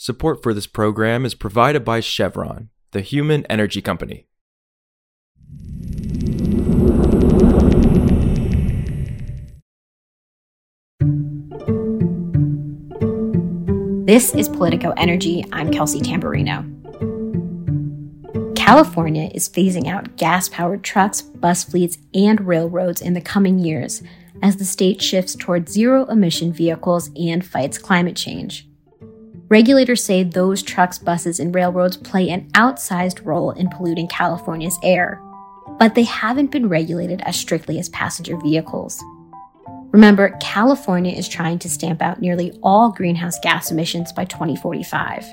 Support for this program is provided by Chevron, the human energy company. This is Politico Energy. I'm Kelsey Tamborrino. California is phasing out gas powered trucks, bus fleets, and railroads in the coming years as the state shifts toward zero emission vehicles and fights climate change. Regulators say those trucks, buses, and railroads play an outsized role in polluting California's air, but they haven't been regulated as strictly as passenger vehicles. Remember, California is trying to stamp out nearly all greenhouse gas emissions by 2045.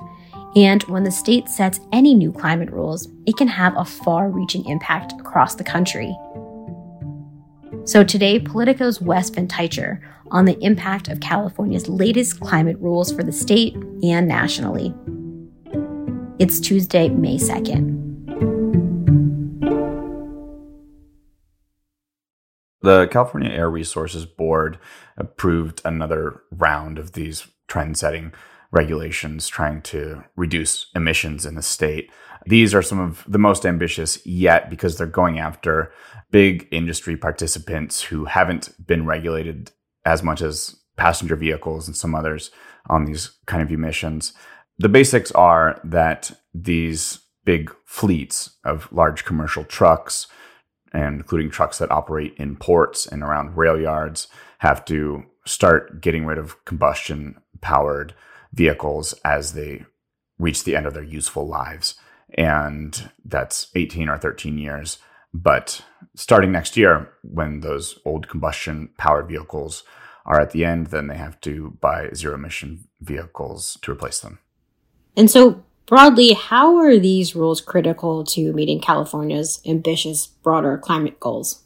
And when the state sets any new climate rules, it can have a far reaching impact across the country. So today, Politico's Wes Van on the impact of California's latest climate rules for the state and nationally. It's Tuesday, May 2nd. The California Air Resources Board approved another round of these trend setting regulations trying to reduce emissions in the state. These are some of the most ambitious yet because they're going after big industry participants who haven't been regulated as much as passenger vehicles and some others on these kind of emissions. The basics are that these big fleets of large commercial trucks and including trucks that operate in ports and around rail yards, have to start getting rid of combustion powered vehicles as they reach the end of their useful lives. And that's 18 or 13 years. But starting next year, when those old combustion powered vehicles are at the end, then they have to buy zero emission vehicles to replace them. And so, Broadly, how are these rules critical to meeting California's ambitious, broader climate goals?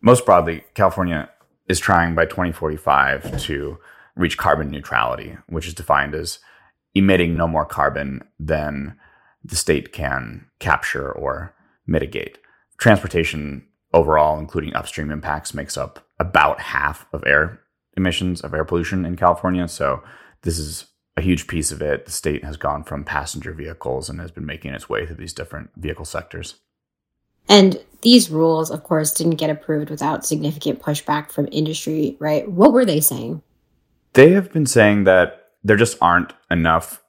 Most broadly, California is trying by 2045 to reach carbon neutrality, which is defined as emitting no more carbon than the state can capture or mitigate. Transportation overall, including upstream impacts, makes up about half of air emissions of air pollution in California. So this is a huge piece of it. The state has gone from passenger vehicles and has been making its way through these different vehicle sectors. And these rules, of course, didn't get approved without significant pushback from industry, right? What were they saying? They have been saying that there just aren't enough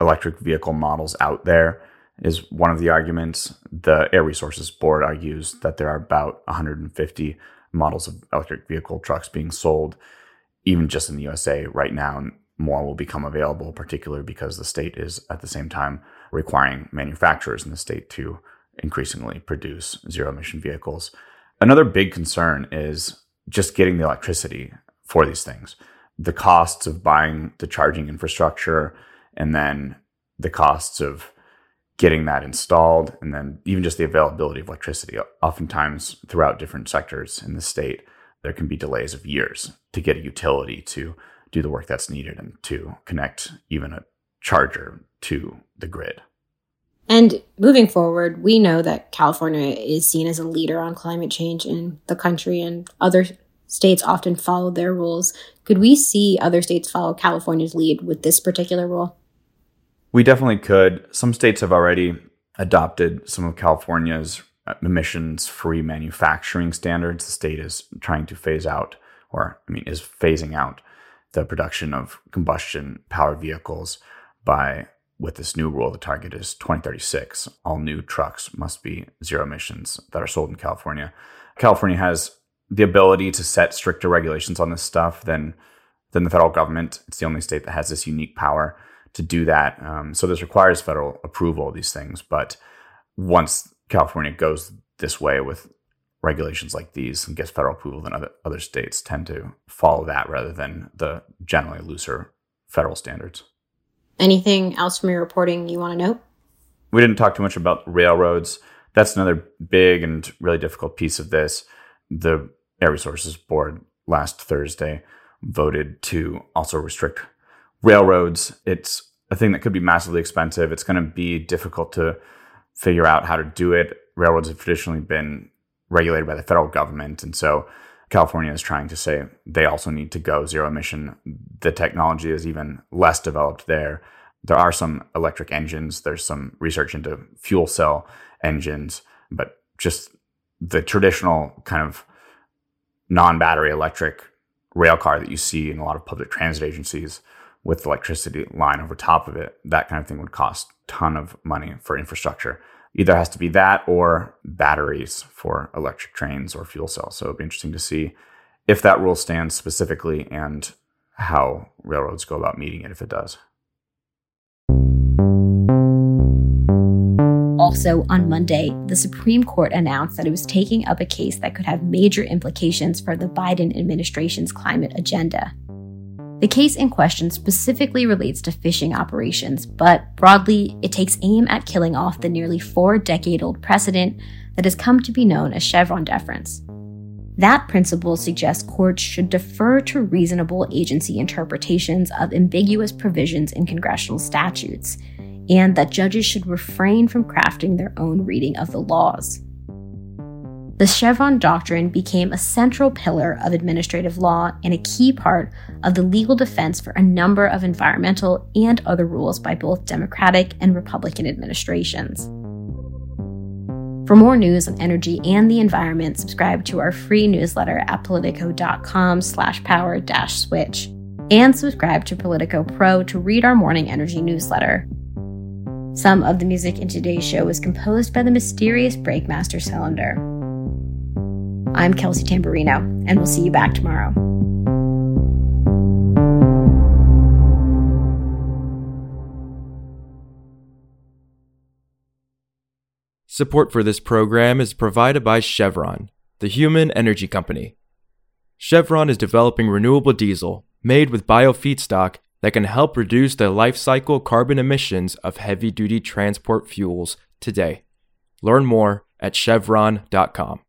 electric vehicle models out there, is one of the arguments. The Air Resources Board argues that there are about 150 models of electric vehicle trucks being sold, even just in the USA right now more will become available, particularly because the state is at the same time requiring manufacturers in the state to increasingly produce zero emission vehicles. Another big concern is just getting the electricity for these things. The costs of buying the charging infrastructure and then the costs of getting that installed and then even just the availability of electricity. Oftentimes throughout different sectors in the state, there can be delays of years to get a utility to do the work that's needed and to connect even a charger to the grid. And moving forward, we know that California is seen as a leader on climate change in the country, and other states often follow their rules. Could we see other states follow California's lead with this particular rule? We definitely could. Some states have already adopted some of California's uh, emissions free manufacturing standards. The state is trying to phase out, or I mean, is phasing out the production of combustion powered vehicles by with this new rule the target is 2036 all new trucks must be zero emissions that are sold in california california has the ability to set stricter regulations on this stuff than than the federal government it's the only state that has this unique power to do that um, so this requires federal approval of these things but once california goes this way with regulations like these and gets federal approval, then other, other states tend to follow that rather than the generally looser federal standards. Anything else from your reporting you want to note? We didn't talk too much about railroads. That's another big and really difficult piece of this. The Air Resources Board last Thursday voted to also restrict railroads. It's a thing that could be massively expensive. It's going to be difficult to figure out how to do it. Railroads have traditionally been regulated by the federal government. And so California is trying to say they also need to go zero emission. The technology is even less developed there. There are some electric engines, there's some research into fuel cell engines, but just the traditional kind of non battery electric rail car that you see in a lot of public transit agencies with electricity line over top of it, that kind of thing would cost a ton of money for infrastructure. Either has to be that or batteries for electric trains or fuel cells. So it'd be interesting to see if that rule stands specifically and how railroads go about meeting it if it does. Also, on Monday, the Supreme Court announced that it was taking up a case that could have major implications for the Biden administration's climate agenda. The case in question specifically relates to fishing operations, but broadly, it takes aim at killing off the nearly four decade old precedent that has come to be known as Chevron deference. That principle suggests courts should defer to reasonable agency interpretations of ambiguous provisions in congressional statutes and that judges should refrain from crafting their own reading of the laws. The Chevron doctrine became a central pillar of administrative law and a key part of the legal defense for a number of environmental and other rules by both Democratic and Republican administrations. For more news on energy and the environment, subscribe to our free newsletter at politico.com slash power dash switch. And subscribe to Politico Pro to read our morning energy newsletter. Some of the music in today's show was composed by the mysterious Breakmaster Cylinder. I'm Kelsey Tamborrino, and we'll see you back tomorrow. Support for this program is provided by Chevron, the human energy company. Chevron is developing renewable diesel made with biofeedstock that can help reduce the life cycle carbon emissions of heavy duty transport fuels today. Learn more at chevron.com.